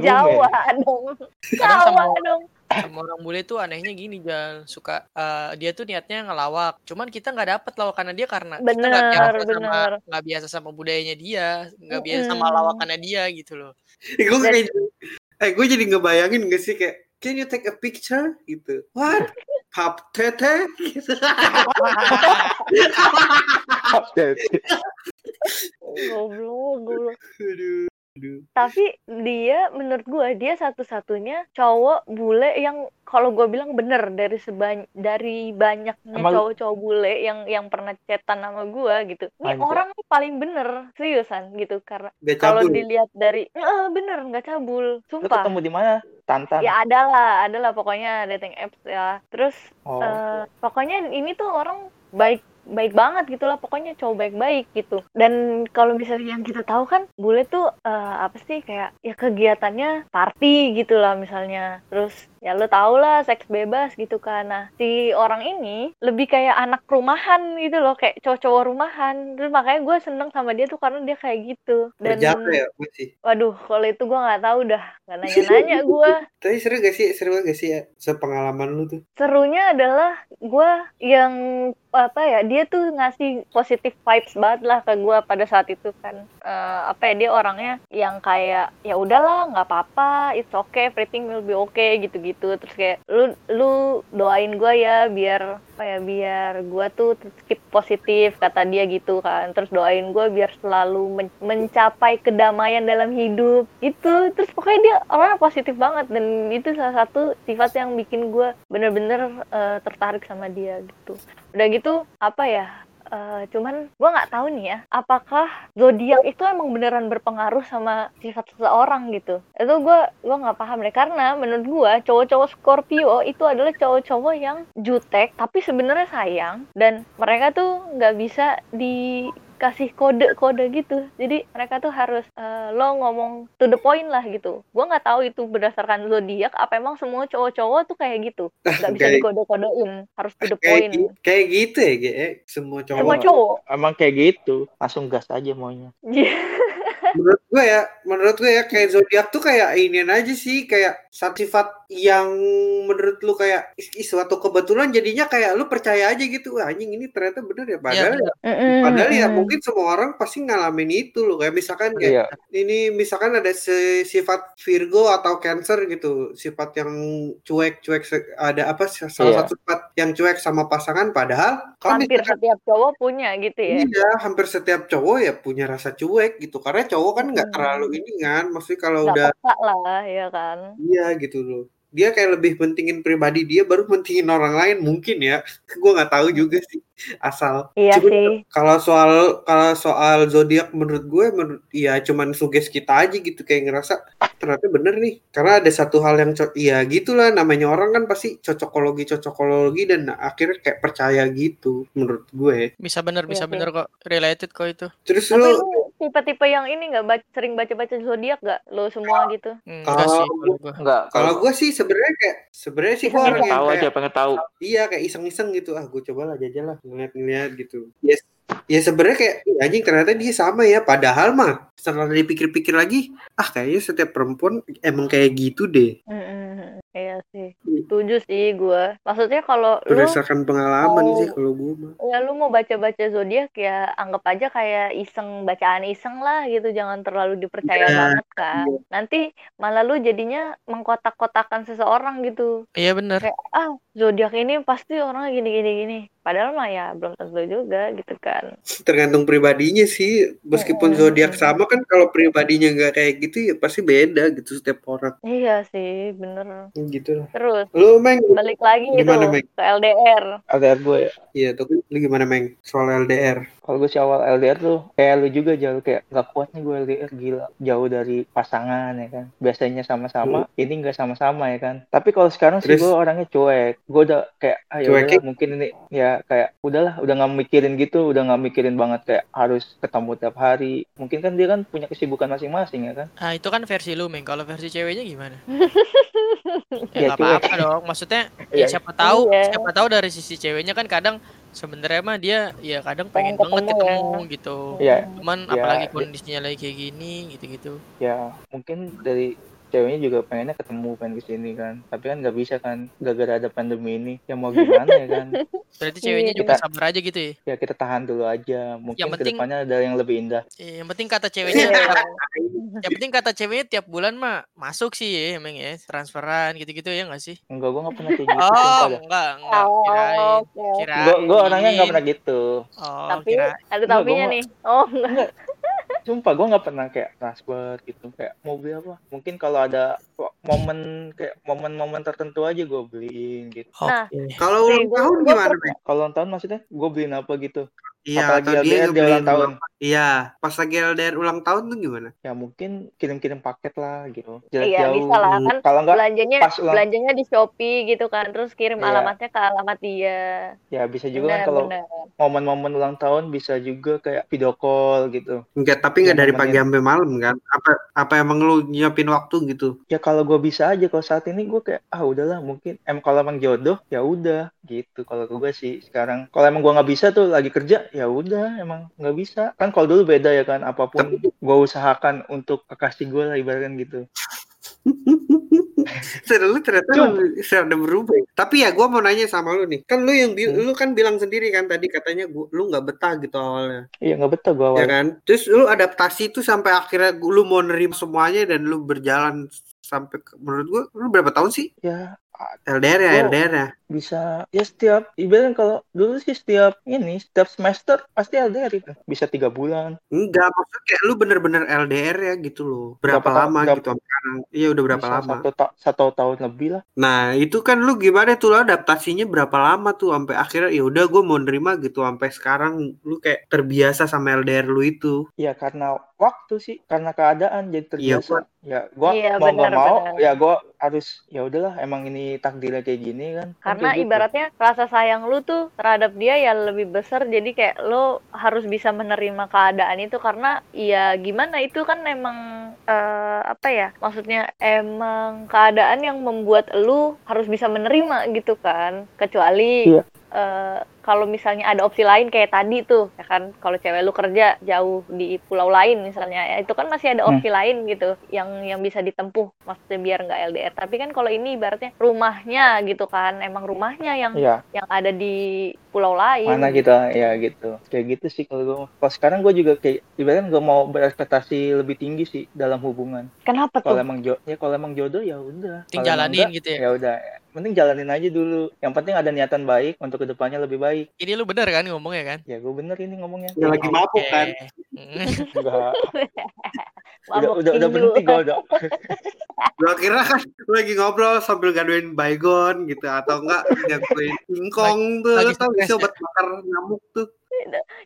S1: Jawa dong, Jawa
S3: sama-
S1: dong.
S3: sama orang bule tuh anehnya gini Jal suka eh, dia tuh niatnya ngelawak cuman kita nggak dapet lawakannya dia karena kita nggak
S1: Bener,
S3: biasa sama
S1: bener.
S3: nggak biasa sama budayanya dia nggak biasa sama
S1: Mm-mm.
S3: lawakannya dia gitu loh
S2: gue kayak eh gue jadi ngebayangin gak sih kayak can you take a picture gitu. What? Pap tete gitu.
S4: Update.
S1: Goblok, goblok.
S2: Aduh. Aduh.
S1: Tapi dia menurut gue dia satu-satunya cowok bule yang kalau gue bilang bener dari sebanyak dari banyaknya cowok-cowok bule yang yang pernah chatan sama gue gitu. Ini
S4: Anjay.
S1: orang paling bener seriusan gitu karena kalau dilihat dari eh bener nggak cabul,
S4: Lu
S1: sumpah.
S4: ketemu di mana? Tantan.
S1: Ya ada lah, ada lah pokoknya dating apps ya. Terus
S4: Oh.
S1: Eh, pokoknya ini tuh orang baik baik banget gitu lah pokoknya cowok baik-baik gitu. Dan kalau misalnya yang kita tahu kan bule tuh eh, apa sih kayak ya kegiatannya party gitu lah misalnya. Terus ya lo tau lah seks bebas gitu kan. Nah si orang ini lebih kayak anak rumahan gitu loh kayak cowok-cowok rumahan. Terus makanya gue seneng sama dia tuh karena dia kayak gitu. Dan
S2: ya
S1: waduh kalau itu gue nggak tahu dah. Nggak nanya-nanya gue
S2: Tapi seru gak sih? Seru gak sih ya? Sepengalaman lu tuh.
S1: serunya adalah gue yang apa ya dia tuh ngasih positive vibes banget lah ke gue pada saat itu kan. Eh, apa ya dia orangnya yang kayak ya udahlah nggak apa-apa it's okay everything will be okay gitu-gitu terus kayak lu lu doain gue ya biar apa ya biar gue tuh keep positif kata dia gitu kan. Terus doain gue biar selalu men- mencapai kedamaian dalam hidup gitu. Terus pokoknya dia orangnya positif banget dan itu salah satu sifat yang bikin gue bener-bener eh, tertarik sama dia gitu. Udah gitu apa ya eh, cuman gue nggak tahu nih ya apakah zodiak itu emang beneran berpengaruh sama sifat seseorang gitu? Itu gue gua nggak paham deh karena menurut gue cowok-cowok Scorpio itu adalah cowok-cowok yang jutek tapi sebenarnya sayang dan mereka tuh nggak bisa dikasih kode-kode gitu jadi mereka tuh harus eh, lo ngomong to the point lah gitu gue nggak tahu itu berdasarkan zodiak apa emang semua cowok-cowok tuh kayak gitu nggak bisa
S2: Kayak-
S1: dikode-kodein harus to the
S2: Kayak,
S1: point
S2: gi- kayak gitu ya, Ge? Eh, Semua cowok.
S1: semua cowok
S4: Emang kayak gitu. Langsung gas aja maunya.
S2: menurut gue ya menurut gue ya kayak zodiak tuh kayak inian aja sih kayak satu sifat yang menurut lu kayak suatu kebetulan jadinya kayak lu percaya aja gitu Wah, anjing ini ternyata bener ya padahal
S3: bener.
S2: ya,
S1: Mm-mm,
S2: padahal ya mungkin semua orang pasti ngalamin itu loh kayak misalkan kayak
S4: Iya.
S2: ini misalkan ada si- sifat Virgo atau Cancer gitu sifat yang cuek cuek se- ada apa salah
S4: Iya.
S2: satu sifat yang cuek sama pasangan padahal kalau
S1: hampir
S2: misalkan
S1: setiap cowok punya gitu ya
S2: Iya, hampir setiap cowok ya punya rasa cuek gitu. Karena cowok kan nggak
S1: Hmm.
S2: terlalu ini kan, maksudnya kalau
S1: nggak
S2: udah
S1: lah ya kan
S2: iya gitu loh. Dia kayak lebih pentingin pribadi dia baru pentingin orang lain mungkin ya. Gue nggak tahu juga sih asal.
S1: iya
S2: Cuma
S1: sih
S2: kalau soal kalau soal zodiak menurut gue menurut ya cuman suges kita aja gitu kayak ngerasa "Ah, ternyata bener nih. Karena ada satu hal yang co- ya gitulah namanya orang kan pasti cocokologi cocokologi dan akhirnya kayak percaya gitu menurut gue.
S3: Bisa bener, bisa
S1: Iya sih.
S3: bener kok. Related kok itu.
S2: Terus
S1: tapi
S2: lu
S1: lu tipe-tipe yang ini nggak baca, sering baca-baca zodiak nggak lo semua gitu
S3: Enggak sih
S2: Kalau.
S4: Enggak.
S2: Kalau gue sih sebenarnya kayak sebenarnya sih gue orang yang
S4: tahu
S2: kayak
S4: aja, pengen tahu.
S2: iya kayak iseng-iseng gitu ah gue coba lah jajal lah ngeliat-ngeliat gitu. Yes. Ya sebenarnya kayak "Ih, anjing ternyata dia sama ya padahal mah setelah dipikir-pikir lagi ah kayaknya setiap perempuan emang kayak gitu deh
S1: Mm-mm. Iya sih.
S2: Iya.
S1: setuju sih gue maksudnya kalau lu
S2: berdasarkan pengalaman
S1: mau-
S2: sih kalau gue mah.
S1: ya lu mau baca-baca zodiak ya anggap aja kayak iseng bacaan iseng lah gitu. Jangan terlalu dipercaya
S2: Iya,
S1: banget kan nanti malah lu jadinya mengkotak-kotakan seseorang gitu.
S3: Iya bener.
S1: kayak ah zodiak ini pasti orangnya gini gini gini padahal mah ya belum tentu juga gitu kan
S2: Tergantung pribadinya sih meskipun
S1: Mm-mm.
S2: zodiak sama kan kalau pribadinya nggak kayak gitu ya pasti beda gitu setiap orang
S1: iya sih bener
S2: gitu lah.
S1: terus
S2: Lu Meng
S1: balik lagi gitu
S2: Gimana, Meg?
S1: ke LDR
S4: LDR gue ya.
S2: Iya tuh lu gimana Meng soal LDR?
S4: Kalau gue sih awal LDR tuh kayak lu juga jauh kayak gak kuat nih gue LDR gila jauh dari pasangan ya kan. Biasanya sama-sama, ini nggak sama-sama ya kan. Tapi kalau sekarang sih gue orangnya cuek. Gue udah kayak ah ya udahlah, mungkin ini ya kayak udahlah udah nggak mikirin gitu, udah nggak mikirin banget kayak harus ketemu tiap hari. Mungkin kan dia kan punya kesibukan masing-masing ya kan.
S3: Ah itu kan versi lu, Meng. Kalau versi ceweknya gimana?
S4: Ya,
S3: ya nggak apa-apa dong. Maksudnya ya
S4: Iya.
S3: siapa tahu,
S1: Iya.
S3: siapa tahu dari sisi ceweknya kan kadang sebenarnya mah dia ya kadang
S1: Pengen
S3: pengen, banget
S1: ketemu ya.
S3: ketemu gitu.
S4: Iya.
S3: Cuman
S4: Ya,
S3: apalagi
S4: dia-
S3: kondisinya lagi kayak gini gitu-gitu.
S4: Ya mungkin dari ceweknya juga pengennya ketemu pengen ke sini kan. Tapi kan nggak bisa kan gara-gara ada pandemi ini. Ya mau gimana ya kan.
S3: Berarti ceweknya
S1: Iya.
S3: juga sabar aja gitu ya.
S4: ya kita tahan dulu aja mungkin
S3: Yang penting-
S4: ke depannya ada yang lebih indah
S3: Eh, Yang penting kata ceweknya
S1: Iya.
S3: tiap, yang penting kata ceweknya tiap bulan mah masuk sih ya emang ya transferan gitu-gitu ya nggak sih?
S4: enggak gue nggak pernah kayak gitu
S3: Oh enggak enggak
S1: Oh,
S3: kirain
S1: oke.
S3: kirain.
S4: gue gue orangnya nggak pernah gitu
S3: Oh
S1: tapi
S3: kira
S1: ada
S4: Enggak,
S1: tapinya nih oh enggak
S4: sumpah gue nggak pernah kayak transfer gitu kayak mau beli apa. Mungkin kalau ada momen kayak momen-momen tertentu aja gue beliin gitu.
S1: Nah.
S2: Kalau ulang tahun gimana
S4: kalau ulang tahun maksudnya gue beliin apa gitu
S2: Iya
S4: apalagi
S2: atau dia
S4: LDR dia ulang tahun.
S2: Iya, pas lagi LDR ulang tahun tuh gimana?
S4: ya mungkin kirim-kirim paket lah gitu.
S1: Iya
S4: jarak jauh.
S1: bisa lah kan
S4: kalau enggak
S1: belanjanya
S4: pas ulang-
S1: belanjanya di Shopee gitu kan terus kirim
S4: Iya.
S1: alamatnya ke alamat dia.
S4: Ya bisa juga kan
S1: benar
S4: kalau momen-momen ulang tahun bisa juga kayak video call gitu.
S2: Enggak, tapi enggak dari pagi sampai malam kan? Apa apa emang lu nyiapin waktu gitu?
S4: ya kalau gue bisa aja kalau saat ini gue kayak ah udahlah mungkin em kalau emang jodoh ya udah gitu. Kalau gue sih sekarang. Kalau emang gue nggak bisa tuh lagi kerja ya udah emang nggak bisa kan kalau dulu beda ya kan apa pun gue usahakan untuk kekasih gue lah ibaratkan gitu
S2: lu ternyata
S4: Cum.
S2: lu sudah berubah. ya? Tapi ya gua mau nanya sama lu nih. Kan lu yang
S4: Hmm.
S2: lu kan bilang sendiri kan tadi katanya gua, lu nggak betah gitu awalnya.
S4: iya nggak betah gue awal
S2: Ya kan? Terus lu adaptasi itu sampai akhirnya lu mau nerima semuanya dan lu berjalan sampai ke- menurut gua lu berapa tahun sih?
S4: ya
S2: LDR ya, LDR ya.
S4: bisa ya setiap ibaratnya kalau dulu sih setiap ini setiap semester pasti LDR itu bisa tiga bulan
S2: Enggak, maksudnya kayak lu bener-bener LDR ya gitu loh. Berapa,
S4: Berapa tahun?
S2: lama
S4: Berapa-
S2: gitu sekarang? Iya udah berapa lama?
S4: satu, ta- satu tahun lebih lah
S2: Nah itu kan lu gimana tuh lu adaptasinya berapa lama tuh sampai akhirnya ya udah gue mau nerima gitu sampai sekarang lu kayak terbiasa sama LDR lu itu.
S4: Ya karena waktu sih, karena keadaan jadi
S2: Iya,
S4: terbiasa. Ya gua
S1: Iya,
S4: mau nggak mau,
S1: benar.
S4: ya gua harus ya udahlah emang ini takdirnya kayak gini kan. Kan
S1: karena
S4: gitu.
S1: ibaratnya rasa sayang lu tuh terhadap dia ya lebih besar jadi kayak lo harus bisa menerima keadaan itu karena ya gimana itu kan emang eh, apa ya maksudnya emang keadaan yang membuat lu harus bisa menerima gitu kan kecuali
S4: Iya.
S1: Eh, kalau misalnya ada opsi lain kayak tadi tuh ya kan kalau cewek lu kerja jauh di pulau lain misalnya ya itu kan masih ada
S4: Hmm.
S1: opsi lain gitu yang yang bisa ditempuh maksudnya biar nggak LDR tapi kan kalau ini ibaratnya rumahnya gitu kan emang rumahnya yang
S4: Iya,
S1: yang ada di pulau lain
S4: mana kita ya gitu. Kayak gitu sih kalau gue. Kalau sekarang gue juga kayak ibaratnya gue mau berekspektasi lebih tinggi sih dalam hubungan.
S1: kenapa
S4: Kalau
S1: tuh
S4: emang jo ya kalau emang jodoh ya udah.
S3: Ting
S4: Kalau emang
S3: jalanin
S4: enggak,
S3: gitu ya.
S4: ya udah. Penting jalanin aja dulu. Yang penting ada niatan baik untuk ke depannya lebih baik.
S3: Ini lu bener kan ngomongnya kan?
S4: Ya gue bener ini ngomongnya.
S2: Ya lagi mabuk
S3: Oke.
S2: kan.
S4: Enggak. udah udah udah berhenti gue udah.
S2: Gua kira kan lu lagi ngobrol sambil gaduin baygon gitu atau enggak gaduin singkong tuh.
S3: lagi
S2: Lu tau gak sih
S3: ya?
S2: obat bakar nyamuk tuh?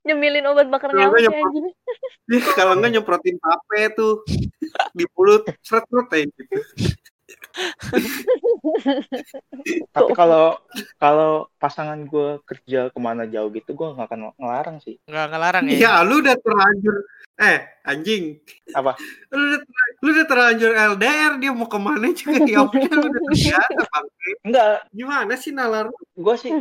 S1: nyemilin obat bakar nyamuk ya.
S2: Ih, kalau enggak nyemprotin tape tuh di mulut seret-seret kayak gitu.
S4: Tapi kalau kalau pasangan gue kerja ke mana jauh gitu gue nggak akan ngelarang sih.
S3: Nggak ngelarang ya.
S2: Iya, lu udah terlanjur eh anjing.
S4: Apa?
S2: Lu udah lu udah terlanjur LDR dia mau ke mana juga ya udah lu udah terbiasa bang.
S4: Enggak,
S2: Gimana sih nalar?
S4: gue sih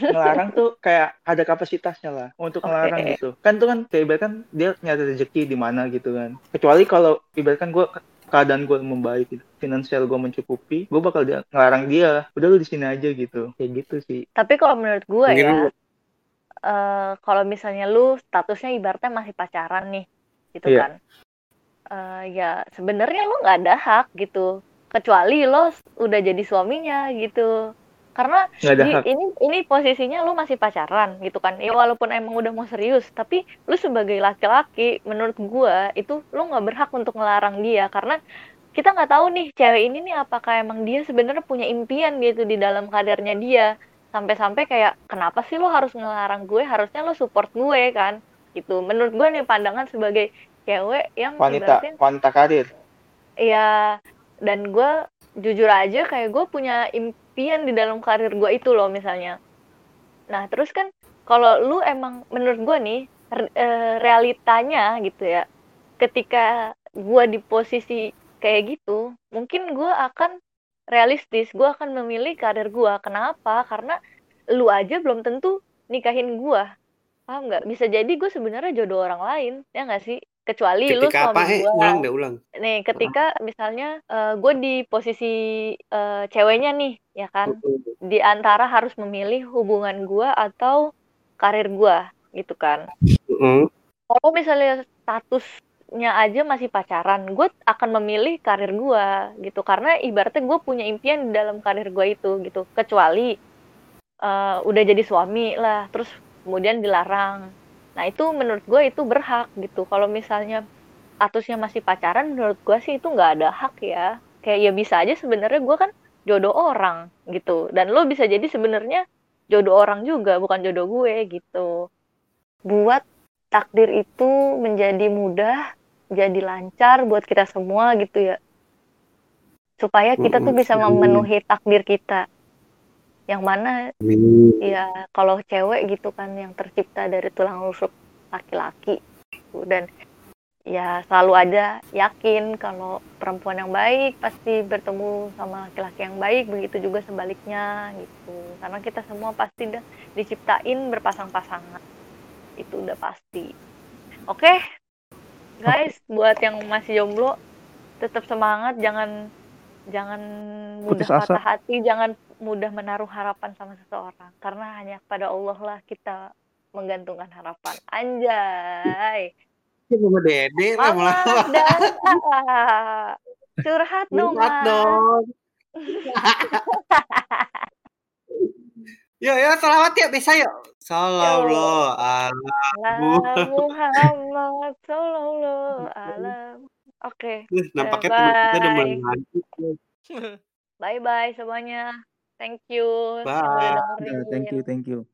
S4: ngelarang tuh kayak ada kapasitasnya lah untuk ngelarang gitu kan tuh kan kayak ibaratkan dia nyari rezeki di mana gitu kan kecuali kalau ibaratkan gue keadaan gue membaik gitu. Finansial gue mencukupi gue bakal dia, ngelarang dia udah lu di sini aja gitu. Kayak gitu sih.
S1: Tapi kalau menurut gue ya
S2: lu-
S1: eh kalau misalnya lu statusnya ibaratnya masih pacaran nih gitu
S4: Iya.
S1: kan. Eh ya sebenarnya lu nggak ada hak gitu. Kecuali lo udah jadi suaminya gitu karena di- ini ini posisinya lu masih pacaran gitu kan. Ya walaupun emang udah mau serius tapi lu sebagai laki-laki menurut gua itu lu nggak berhak untuk ngelarang dia. Karena kita nggak tahu nih cewek ini nih apakah emang dia sebenarnya punya impian gitu di dalam kadarnya dia. Sampai-sampai kayak kenapa sih lo harus ngelarang gue? Harusnya lo support gue kan? Gitu. Menurut gue nih pandangan sebagai cewek yang
S4: wanita wanita karir.
S1: Ya dan gue jujur aja kayak gue punya impian di dalam karir gue itu loh misalnya. Nah terus kan kalau lu emang menurut gue nih eh, realitanya gitu ya ketika gue di posisi kayak gitu mungkin gue akan realistis gue akan memilih karir gue kenapa? Karena lu aja belum tentu nikahin gue paham nggak? Bisa jadi gue sebenarnya jodoh orang lain ya nggak sih kecuali lu
S2: Ketika apa?
S1: suami
S2: Eh, ulang deh, ulang.
S1: nih ketika misalnya gue di posisi eh, ceweknya nih ya kan? Di antara harus memilih hubungan gue atau karir gue gitu kan?
S2: Heeh.
S1: kalau misalnya statusnya aja masih pacaran gue akan memilih karir gue gitu. Karena ibaratnya gue punya impian di dalam karir gue itu gitu. Kecuali eh, udah jadi suami lah terus kemudian dilarang nah itu menurut gue itu berhak gitu. Kalau misalnya statusnya masih pacaran menurut gue sih itu nggak ada hak ya. Kayak ya bisa aja sebenarnya gue kan jodoh orang gitu. Dan lo bisa jadi sebenarnya jodoh orang juga bukan jodoh gue gitu. Buat takdir itu menjadi mudah jadi lancar buat kita semua gitu ya. Supaya kita tuh bisa memenuhi takdir kita yang mana
S2: Amin.
S1: ya kalau cewek gitu kan yang tercipta dari tulang rusuk laki-laki. Dan ya selalu ada yakin kalau perempuan yang baik pasti bertemu sama laki-laki yang baik begitu juga sebaliknya gitu. Karena kita semua pasti udah diciptain berpasang-pasangan. Itu udah pasti. Oke guys buat yang masih jomblo tetap semangat jangan jangan mudah
S4: Putus asa.
S1: patah hati jangan mudah menaruh harapan sama seseorang karena hanya pada Allah lah kita menggantungkan harapan anjay
S2: Mama Dede
S1: Mama
S2: lama-lama.
S1: curhat dong
S2: Curhat dong. Yuk, yuk, selamat ya, bisa yuk. Sallallahu alaihi
S1: Ala Muhammad sallallahu Oke,
S2: Wih, nampaknya
S1: Bye.
S2: teman kita udah mulai ngantuk.
S1: bye bye semuanya. Thank you
S2: Bye.
S4: thank you thank you